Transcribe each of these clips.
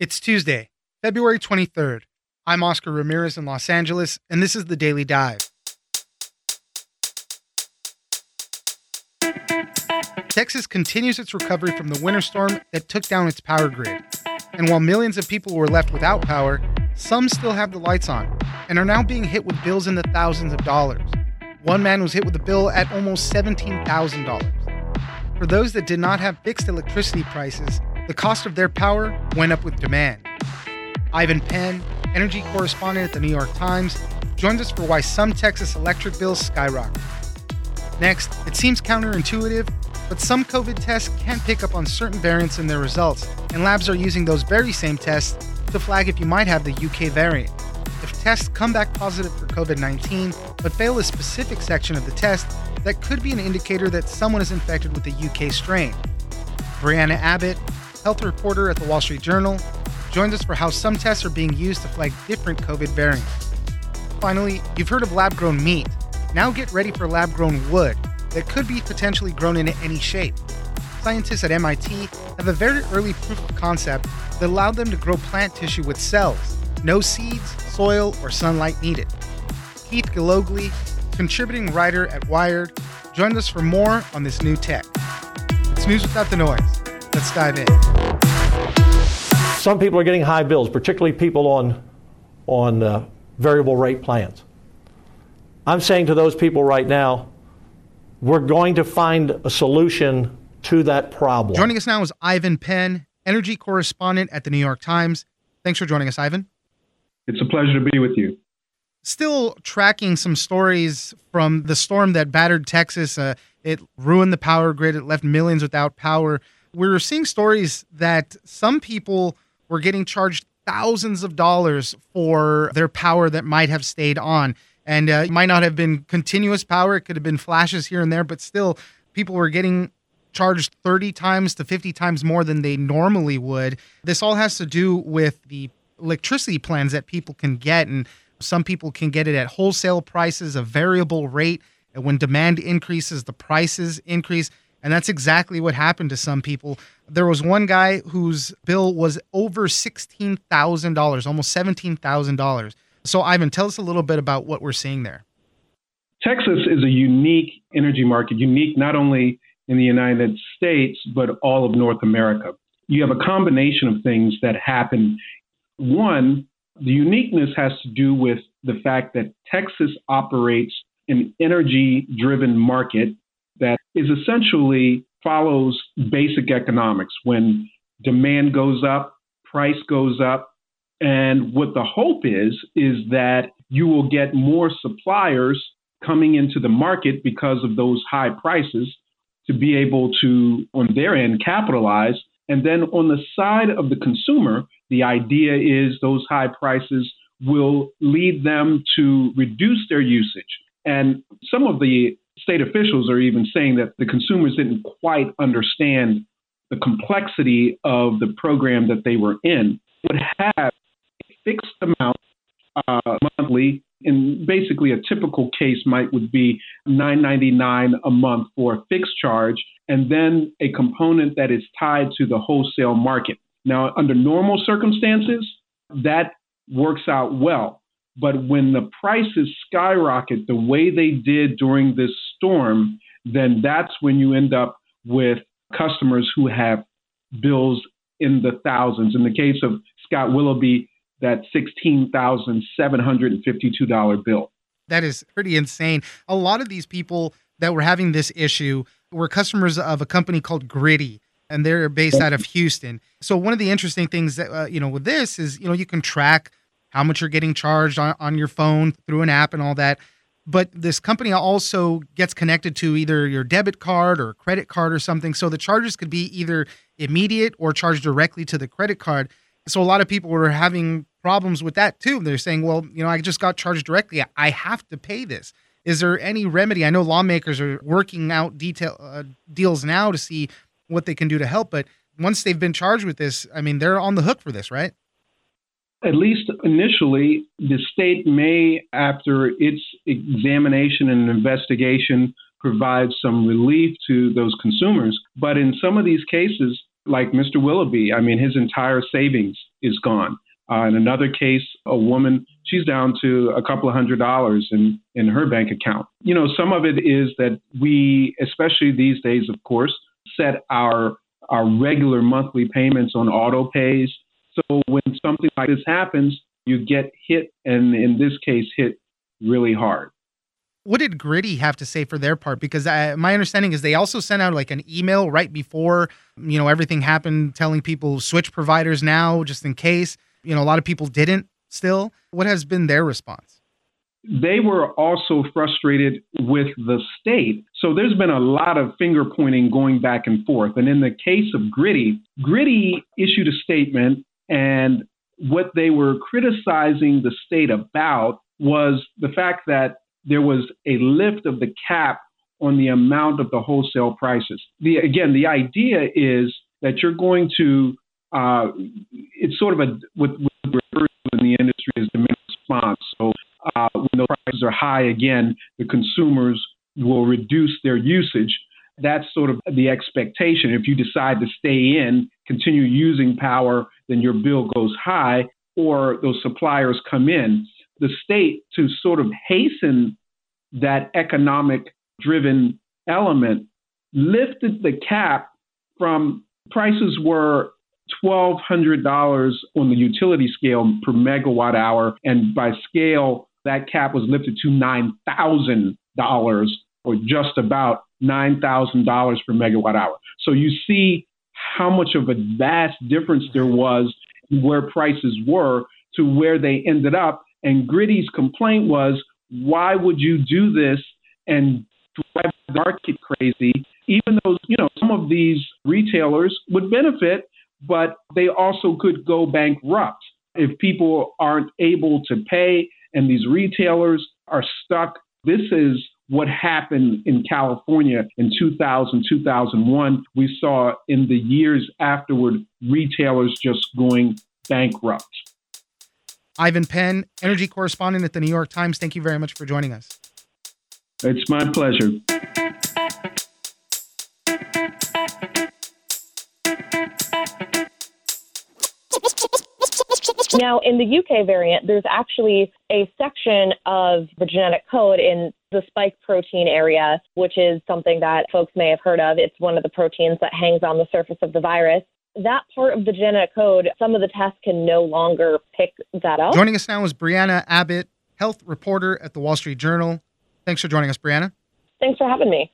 It's Tuesday, February 23rd. I'm Oscar Ramirez in Los Angeles, and this is the Daily Dive. Texas continues its recovery from the winter storm that took down its power grid. And while millions of people were left without power, some still have the lights on and are now being hit with bills in the thousands of dollars. One man was hit with a bill at almost $17,000. For those that did not have fixed electricity prices, the cost of their power went up with demand. Ivan Penn, energy correspondent at the New York Times, joins us for why some Texas electric bills skyrocket. Next, it seems counterintuitive, but some COVID tests can pick up on certain variants in their results, and labs are using those very same tests to flag if you might have the UK variant. If tests come back positive for COVID 19 but fail a specific section of the test, that could be an indicator that someone is infected with the UK strain. Brianna Abbott, health reporter at the Wall Street Journal, joins us for how some tests are being used to flag different COVID variants. Finally, you've heard of lab grown meat. Now get ready for lab grown wood that could be potentially grown in any shape. Scientists at MIT have a very early proof of concept that allowed them to grow plant tissue with cells, no seeds, soil, or sunlight needed. Keith Gillogly, contributing writer at Wired, joined us for more on this new tech. It's news without the noise. Let's dive in. Some people are getting high bills, particularly people on, on uh, variable rate plans. I'm saying to those people right now, we're going to find a solution to that problem. Joining us now is Ivan Penn, energy correspondent at the New York Times. Thanks for joining us, Ivan. It's a pleasure to be with you. Still tracking some stories from the storm that battered Texas. Uh, it ruined the power grid, it left millions without power we were seeing stories that some people were getting charged thousands of dollars for their power that might have stayed on. And uh, it might not have been continuous power, it could have been flashes here and there, but still, people were getting charged 30 times to 50 times more than they normally would. This all has to do with the electricity plans that people can get. And some people can get it at wholesale prices, a variable rate. And when demand increases, the prices increase. And that's exactly what happened to some people. There was one guy whose bill was over $16,000, almost $17,000. So, Ivan, tell us a little bit about what we're seeing there. Texas is a unique energy market, unique not only in the United States, but all of North America. You have a combination of things that happen. One, the uniqueness has to do with the fact that Texas operates an energy driven market that is essentially follows basic economics. When demand goes up, price goes up. And what the hope is, is that you will get more suppliers coming into the market because of those high prices to be able to, on their end, capitalize. And then on the side of the consumer, the idea is those high prices will lead them to reduce their usage. And some of the state officials are even saying that the consumers didn't quite understand the complexity of the program that they were in, would have a fixed amount uh, monthly. And basically, a typical case might would be $9.99 a month for a fixed charge, and then a component that is tied to the wholesale market. Now, under normal circumstances, that works out well. But when the prices skyrocket the way they did during this storm, then that's when you end up with customers who have bills in the thousands. In the case of Scott Willoughby, that $16,752 bill. That is pretty insane. A lot of these people that were having this issue were customers of a company called Griddy and they're based out of Houston. So one of the interesting things that uh, you know with this is you know you can track how much you're getting charged on, on your phone through an app and all that. But this company also gets connected to either your debit card or credit card or something. So the charges could be either immediate or charged directly to the credit card. So a lot of people were having problems with that too. They're saying, well, you know, I just got charged directly. I have to pay this. Is there any remedy? I know lawmakers are working out detail uh, deals now to see what they can do to help, but once they've been charged with this, I mean, they're on the hook for this, right? At least initially, the state may, after its examination and investigation, provide some relief to those consumers. But in some of these cases, like Mr. Willoughby, I mean, his entire savings is gone. Uh, in another case, a woman, she's down to a couple of hundred dollars in, in her bank account. You know, some of it is that we, especially these days, of course, set our our regular monthly payments on auto pays. So when something like this happens, you get hit, and in this case, hit really hard. What did Griddy have to say for their part? Because I, my understanding is they also sent out like an email right before you know everything happened, telling people switch providers now just in case. You know, a lot of people didn't. Still, what has been their response? they were also frustrated with the state. So there's been a lot of finger pointing going back and forth. And in the case of Griddy, Griddy issued a statement, and what they were criticizing the state about was the fact that there was a lift of the cap on the amount of the wholesale prices. The, again, the idea is that you're going to, uh, it's sort of a, what, what refers to in the industry as demand response. So uh, when the prices are high again, the consumers will reduce their usage. That's sort of the expectation. If you decide to stay in, continue using power, then your bill goes high, or those suppliers come in. The state, to sort of hasten that economic driven element, lifted the cap from prices were $1,200 on the utility scale per megawatt hour, and by scale, that cap was lifted to $9,000 or just about $9,000 per megawatt hour. So you see how much of a vast difference there was where prices were to where they ended up. And Griddy's complaint was, why would you do this and drive the market crazy? Even though, you know, some of these retailers would benefit, but they also could go bankrupt if people aren't able to pay and these retailers are stuck. This is what happened in California in 2000, 2001. We saw in the years afterward retailers just going bankrupt. Ivan Penn, energy correspondent at the New York Times, thank you very much for joining us. It's my pleasure. Now, in the UK variant, there's actually a section of the genetic code in the spike protein area, which is something that folks may have heard of. It's one of the proteins that hangs on the surface of the virus. That part of the genetic code, some of the tests can no longer pick that up. Joining us now is Brianna Abbott, health reporter at the Wall Street Journal. Thanks for joining us, Brianna. Thanks for having me.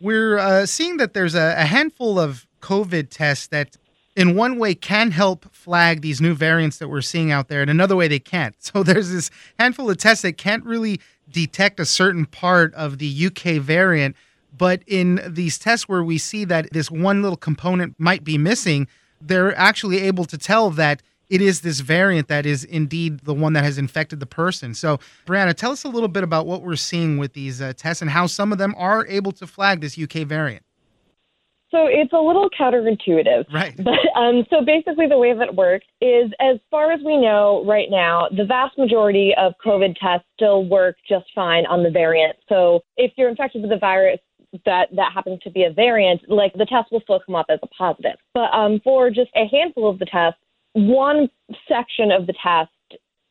We're uh, seeing that there's a, a handful of COVID tests that in one way can help flag these new variants that we're seeing out there, and another way they can't. So there's this handful of tests that can't really detect a certain part of the UK variant, but in these tests where we see that this one little component might be missing, they're actually able to tell that it is this variant that is indeed the one that has infected the person. So, Brianna, tell us a little bit about what we're seeing with these uh, tests and how some of them are able to flag this UK variant. So it's a little counterintuitive. Right. But um, so basically, the way that works is, as far as we know right now, the vast majority of COVID tests still work just fine on the variant. So if you're infected with the virus, that that happens to be a variant, like the test will still come up as a positive. But um, for just a handful of the tests, one section of the test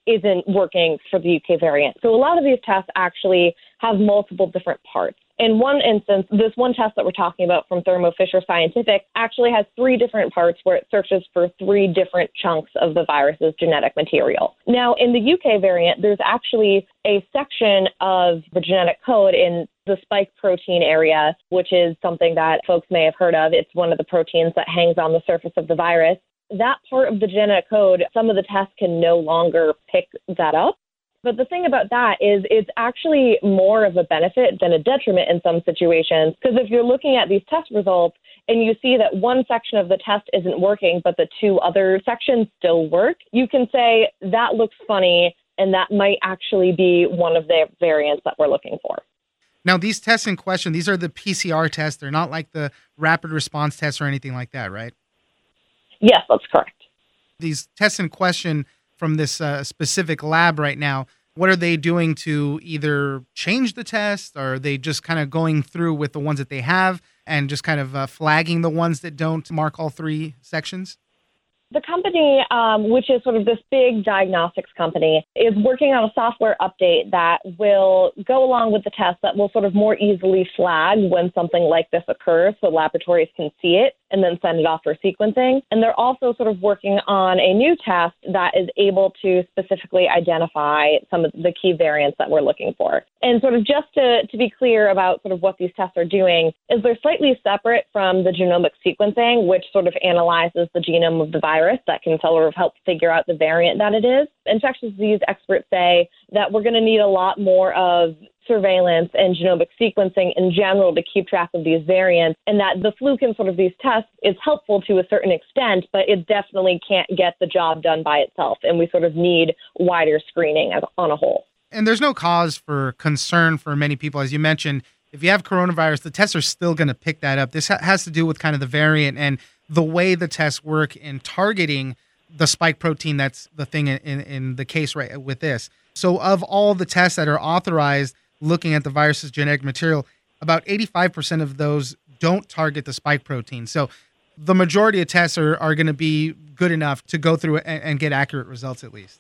isn't working for the UK variant. So a lot of these tests actually have multiple different parts in one instance, this one test that we're talking about from Thermo Fisher Scientific actually has three different parts where it searches for three different chunks of the virus's genetic material. Now, in the UK variant, there's actually a section of the genetic code in the spike protein area, which is something that folks may have heard of. It's one of the proteins that hangs on the surface of the virus. That part of the genetic code, some of the tests can no longer pick that up. But the thing about that is it's actually more of a benefit than a detriment in some situations. Because if you're looking at these test results and you see that one section of the test isn't working, but the two other sections still work, you can say that looks funny and that might actually be one of the variants that we're looking for. Now, these tests in question, these are the PCR tests. They're not like the rapid response tests or anything like that, right? Yes, that's correct. These tests in question from this uh, specific lab right now. What are they doing to either change the test? Or are they just kind of going through with the ones that they have and just kind of uh, flagging the ones that don't mark all three sections? The company, um, which is sort of this big diagnostics company, is working on a software update that will go along with the test that will sort of more easily flag when something like this occurs so laboratories can see it and then send it off for sequencing. And they're also sort of working on a new test that is able to specifically identify some of the key variants that we're looking for. And sort of just to, to be clear about sort of what these tests are doing is they're slightly separate from the genomic sequencing, which sort of analyzes the genome of the virus that can sort of help figure out the variant that it is. Infectious disease experts say that we're going to need a lot more of surveillance and genomic sequencing in general to keep track of these variants, and that the fluke in sort of these tests is helpful to a certain extent, but it definitely can't get the job done by itself. And we sort of need wider screening as, on a whole. And there's no cause for concern for many people. As you mentioned, if you have coronavirus, the tests are still going to pick that up. This ha- has to do with kind of the variant and the way the tests work in targeting the spike protein that's the thing in, in, in, the case right with this so of all the tests that are authorized looking at the virus's genetic material about 85% of those don't target the spike protein. So the majority of tests are, are going to be good enough to go through and, and get accurate results at least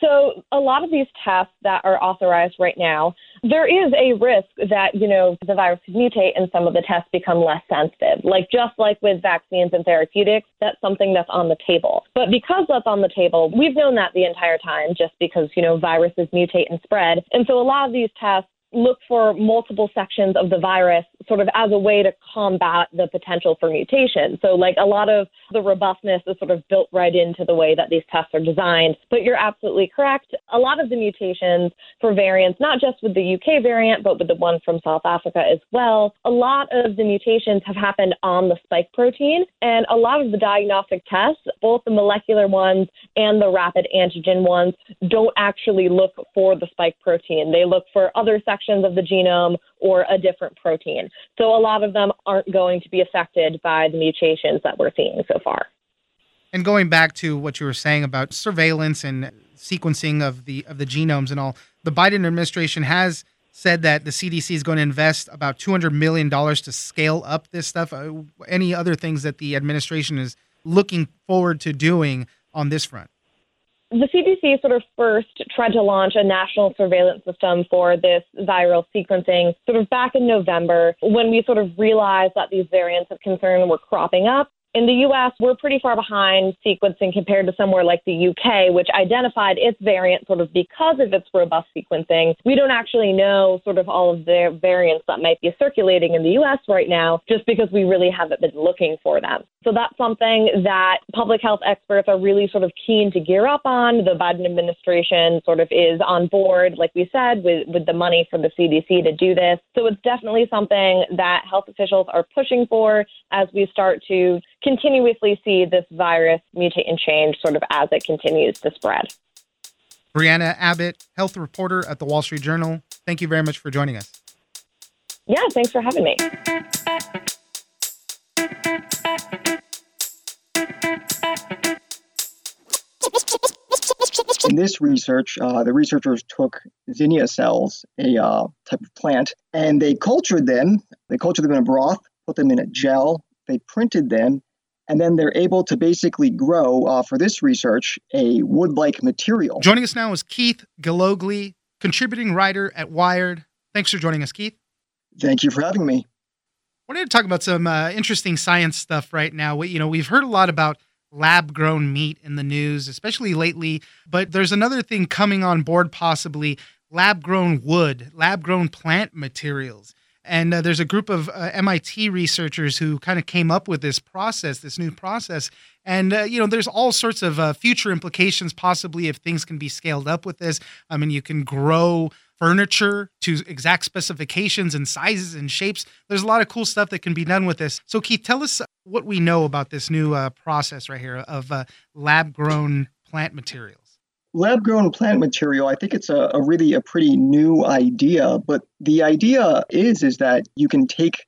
so a lot of these tests that are authorized right now, there is a risk that, you know, the virus could mutate and some of the tests become less sensitive. Like just like with vaccines and therapeutics, that's something that's on the table. But because that's on the table, we've known that the entire time just because, you know, viruses mutate and spread. And so a lot of these tests look for multiple sections of the virus sort of as a way to combat the potential for mutation. So, like a lot of the robustness is sort of built right into the way that these tests are designed. But you're absolutely correct. A lot of the mutations for variants, not just with the UK variant, but with the one from South Africa as well, a lot of the mutations have happened on the spike protein. And a lot of the diagnostic tests, both the molecular ones and the rapid antigen ones, don't actually look for the spike protein. They look for other sections sections of the genome or a different protein. So a lot of them aren't going to be affected by the mutations that we're seeing so far. And going back to what you were saying about surveillance and sequencing of the of the genomes and all, the Biden administration has said that the CDC is going to invest about 200 million dollars to scale up this stuff. Uh, any other things that the administration is looking forward to doing on this front? The CDC sort of first tried to launch a national surveillance system for this viral sequencing sort of back in November when we sort of realized that these variants of concern were cropping up in the US, we're pretty far behind sequencing compared to somewhere like the UK, which identified its variant sort of because of its robust sequencing. We don't actually know sort of all of the variants that might be circulating in the US right now just because we really haven't been looking for them. So that's something that public health experts are really sort of keen to gear up on. The Biden administration sort of is on board, like we said, with, with the money from the CDC to do this. So it's definitely something that health officials are pushing for as we start to continuously see this virus mutate and change sort of as it continues to spread. Brianna Abbott, health reporter at the Wall Street Journal. Thank you very much for joining us. Yeah, thanks for having me. In this research, uh, the researchers took zinnia cells, a uh, type of plant, and they cultured them. They cultured them in a broth, put them in a gel. They printed them, and then they're able to basically grow uh, for this research a wood-like material. Joining us now is Keith Gillogly, contributing writer at Wired. Thanks for joining us, Keith. Thank you for having me. I wanted to talk about some uh, interesting science stuff right now. We, you know, we've heard a lot about lab grown meat in the news, especially lately, but there's another thing coming on board possibly lab grown wood, lab grown plant materials. And uh, there's a group of uh, MIT researchers who kind of came up with this process, this new process. And, uh, you know, there's all sorts of uh, future implications possibly if things can be scaled up with this. I mean, you can grow furniture to exact specifications and sizes and shapes. There's a lot of cool stuff that can be done with this. So, Keith, tell us what we know about this new uh, process right here of uh, lab grown plant materials lab grown plant material i think it's a, a, really a pretty new idea but the idea is is that you can take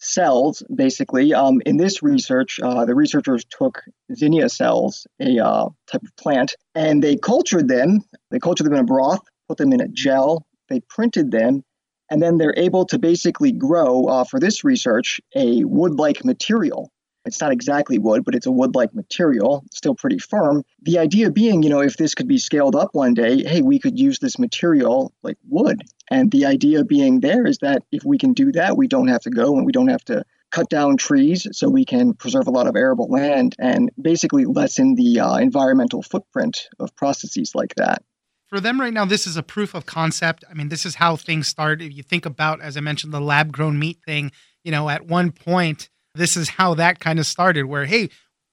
cells basically um, in this research uh, the researchers took zinnia cells a uh, type of plant and they cultured them they cultured them in a broth put them in a gel they printed them And then they're able to basically grow, uh, for this research, a wood like material. It's not exactly wood, but it's a wood like material, still pretty firm. The idea being, you know, if this could be scaled up one day, hey, we could use this material like wood. And the idea being there is that if we can do that, we don't have to go and we don't have to cut down trees so we can preserve a lot of arable land and basically lessen the uh, environmental footprint of processes like that for them right now, this is a proof of concept. I mean, this is how things start. If you think about, as I mentioned, the lab grown meat thing, you know, at one point, this is how that kind of started, where, hey,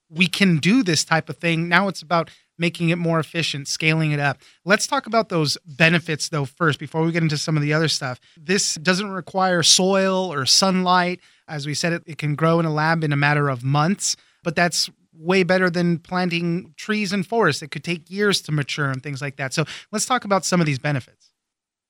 we can do this type of thing. Now it's about making it more efficient, scaling it up. Let's talk about those benefits, though, first, before we get into some of the other stuff. This doesn't require soil or sunlight. As we said, it, it can grow in a lab in a matter of months, but that's way better than planting trees and forests. It could take years to mature and things like that. So let's talk about some of these benefits.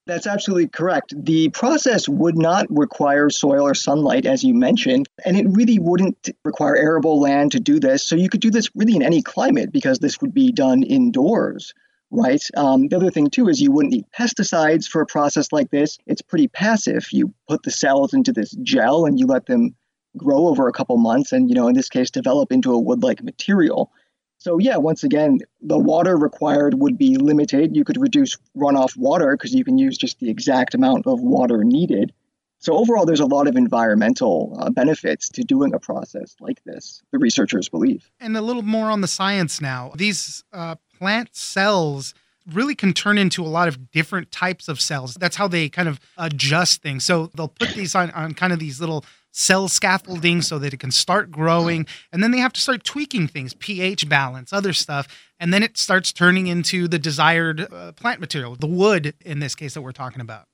That's absolutely correct. The process would not require soil or sunlight, as you mentioned, and it really wouldn't require arable land to do this. So you could do this really in any climate because this would be done indoors, right? Um, the other thing, too, is you wouldn't need pesticides for a process like this. It's pretty passive. You put the cells into this gel and you let them grow over a couple months and, you know, in this case, develop into a wood like material. So, yeah, once again, the water required would be limited. You could reduce runoff water because you can use just the exact amount of water needed. So, overall, there's a lot of environmental uh, benefits to doing a process like this, the researchers believe. And a little more on the science now. These uh, plant cells really can turn into a lot of different types of cells. That's how they kind of adjust things. So, they'll put these on, on kind of these little cell scaffolding so that it can start growing. And then they have to start tweaking things, pH balance, other stuff. And then it starts turning into the desired uh, plant material, the wood in this case that we're talking about.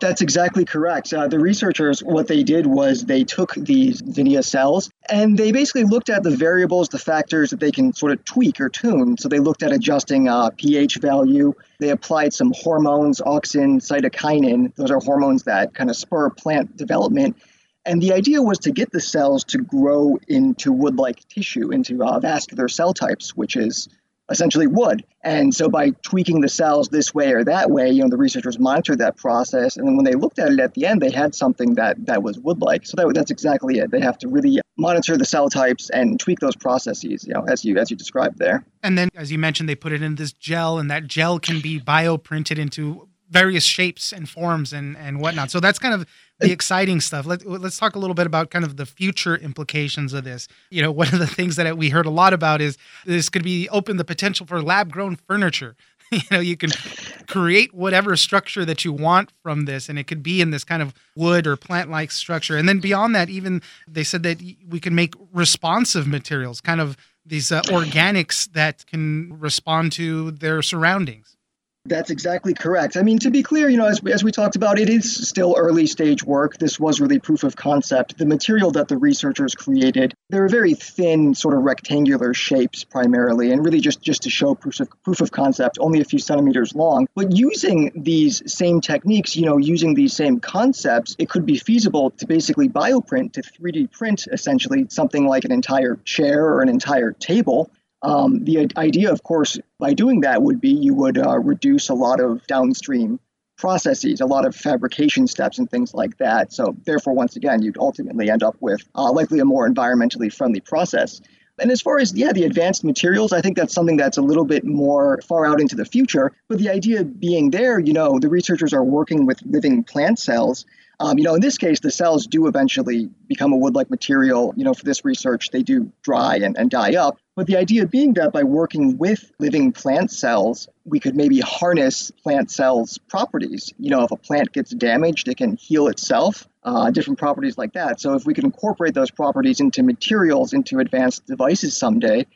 That's exactly correct. Uh, the researchers, what they did was they took these Zinnia cells and they basically looked at the variables, the factors that they can sort of tweak or tune. So they looked at adjusting uh, pH value. They applied some hormones, auxin, cytokinin. Those are hormones that kind of spur plant development. And the idea was to get the cells to grow into wood like tissue, into uh, vascular cell types, which is essentially wood. And so by tweaking the cells this way or that way, you know, the researchers monitored that process. And then when they looked at it at the end, they had something that, that was wood like. So that, that's exactly it. They have to really monitor the cell types and tweak those processes, you know, as you as you described there. And then as you mentioned, they put it in this gel and that gel can be bioprinted into various shapes and forms and, and whatnot. So that's kind of the exciting stuff. Let, let's talk a little bit about kind of the future implications of this. You know, one of the things that we heard a lot about is this could be open the potential for lab grown furniture. you know, you can create whatever structure that you want from this, and it could be in this kind of wood or plant like structure. And then beyond that, even they said that we can make responsive materials, kind of these uh, organics that can respond to their surroundings. That's exactly correct. I mean, to be clear, you know, as, as we talked about, it is still early stage work. This was really proof of concept. The material that the researchers created, they were very thin, sort of rectangular shapes primarily, and really just, just to show proof of, proof of concept, only a few centimeters long. But using these same techniques, you know, using these same concepts, it could be feasible to basically bioprint, to 3D print essentially something like an entire chair or an entire table um, the idea, of course, by doing that would be you would uh, reduce a lot of downstream processes, a lot of fabrication steps and things like that. So, therefore, once again, you'd ultimately end up with uh, likely a more environmentally friendly process. And as far as, yeah, the advanced materials, I think that's something that's a little bit more far out into the future. But the idea being there, you know, the researchers are working with living plant cells um, you know, in this case, the cells do eventually become a wood-like material. You know, for this research, they do dry and, and die up. But the idea being that by working with living plant cells, we could maybe harness plant cells' properties. You know, if a plant gets damaged, it can heal itself, uh, different properties like that. So if we could incorporate those properties into materials, into advanced devices someday,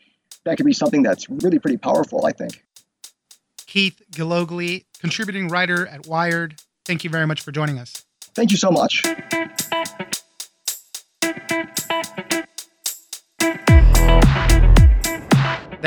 that could be something that's really pretty powerful, I think. Keith Gillogly, contributing writer at Wired, thank you very much for joining us. Thank you so much.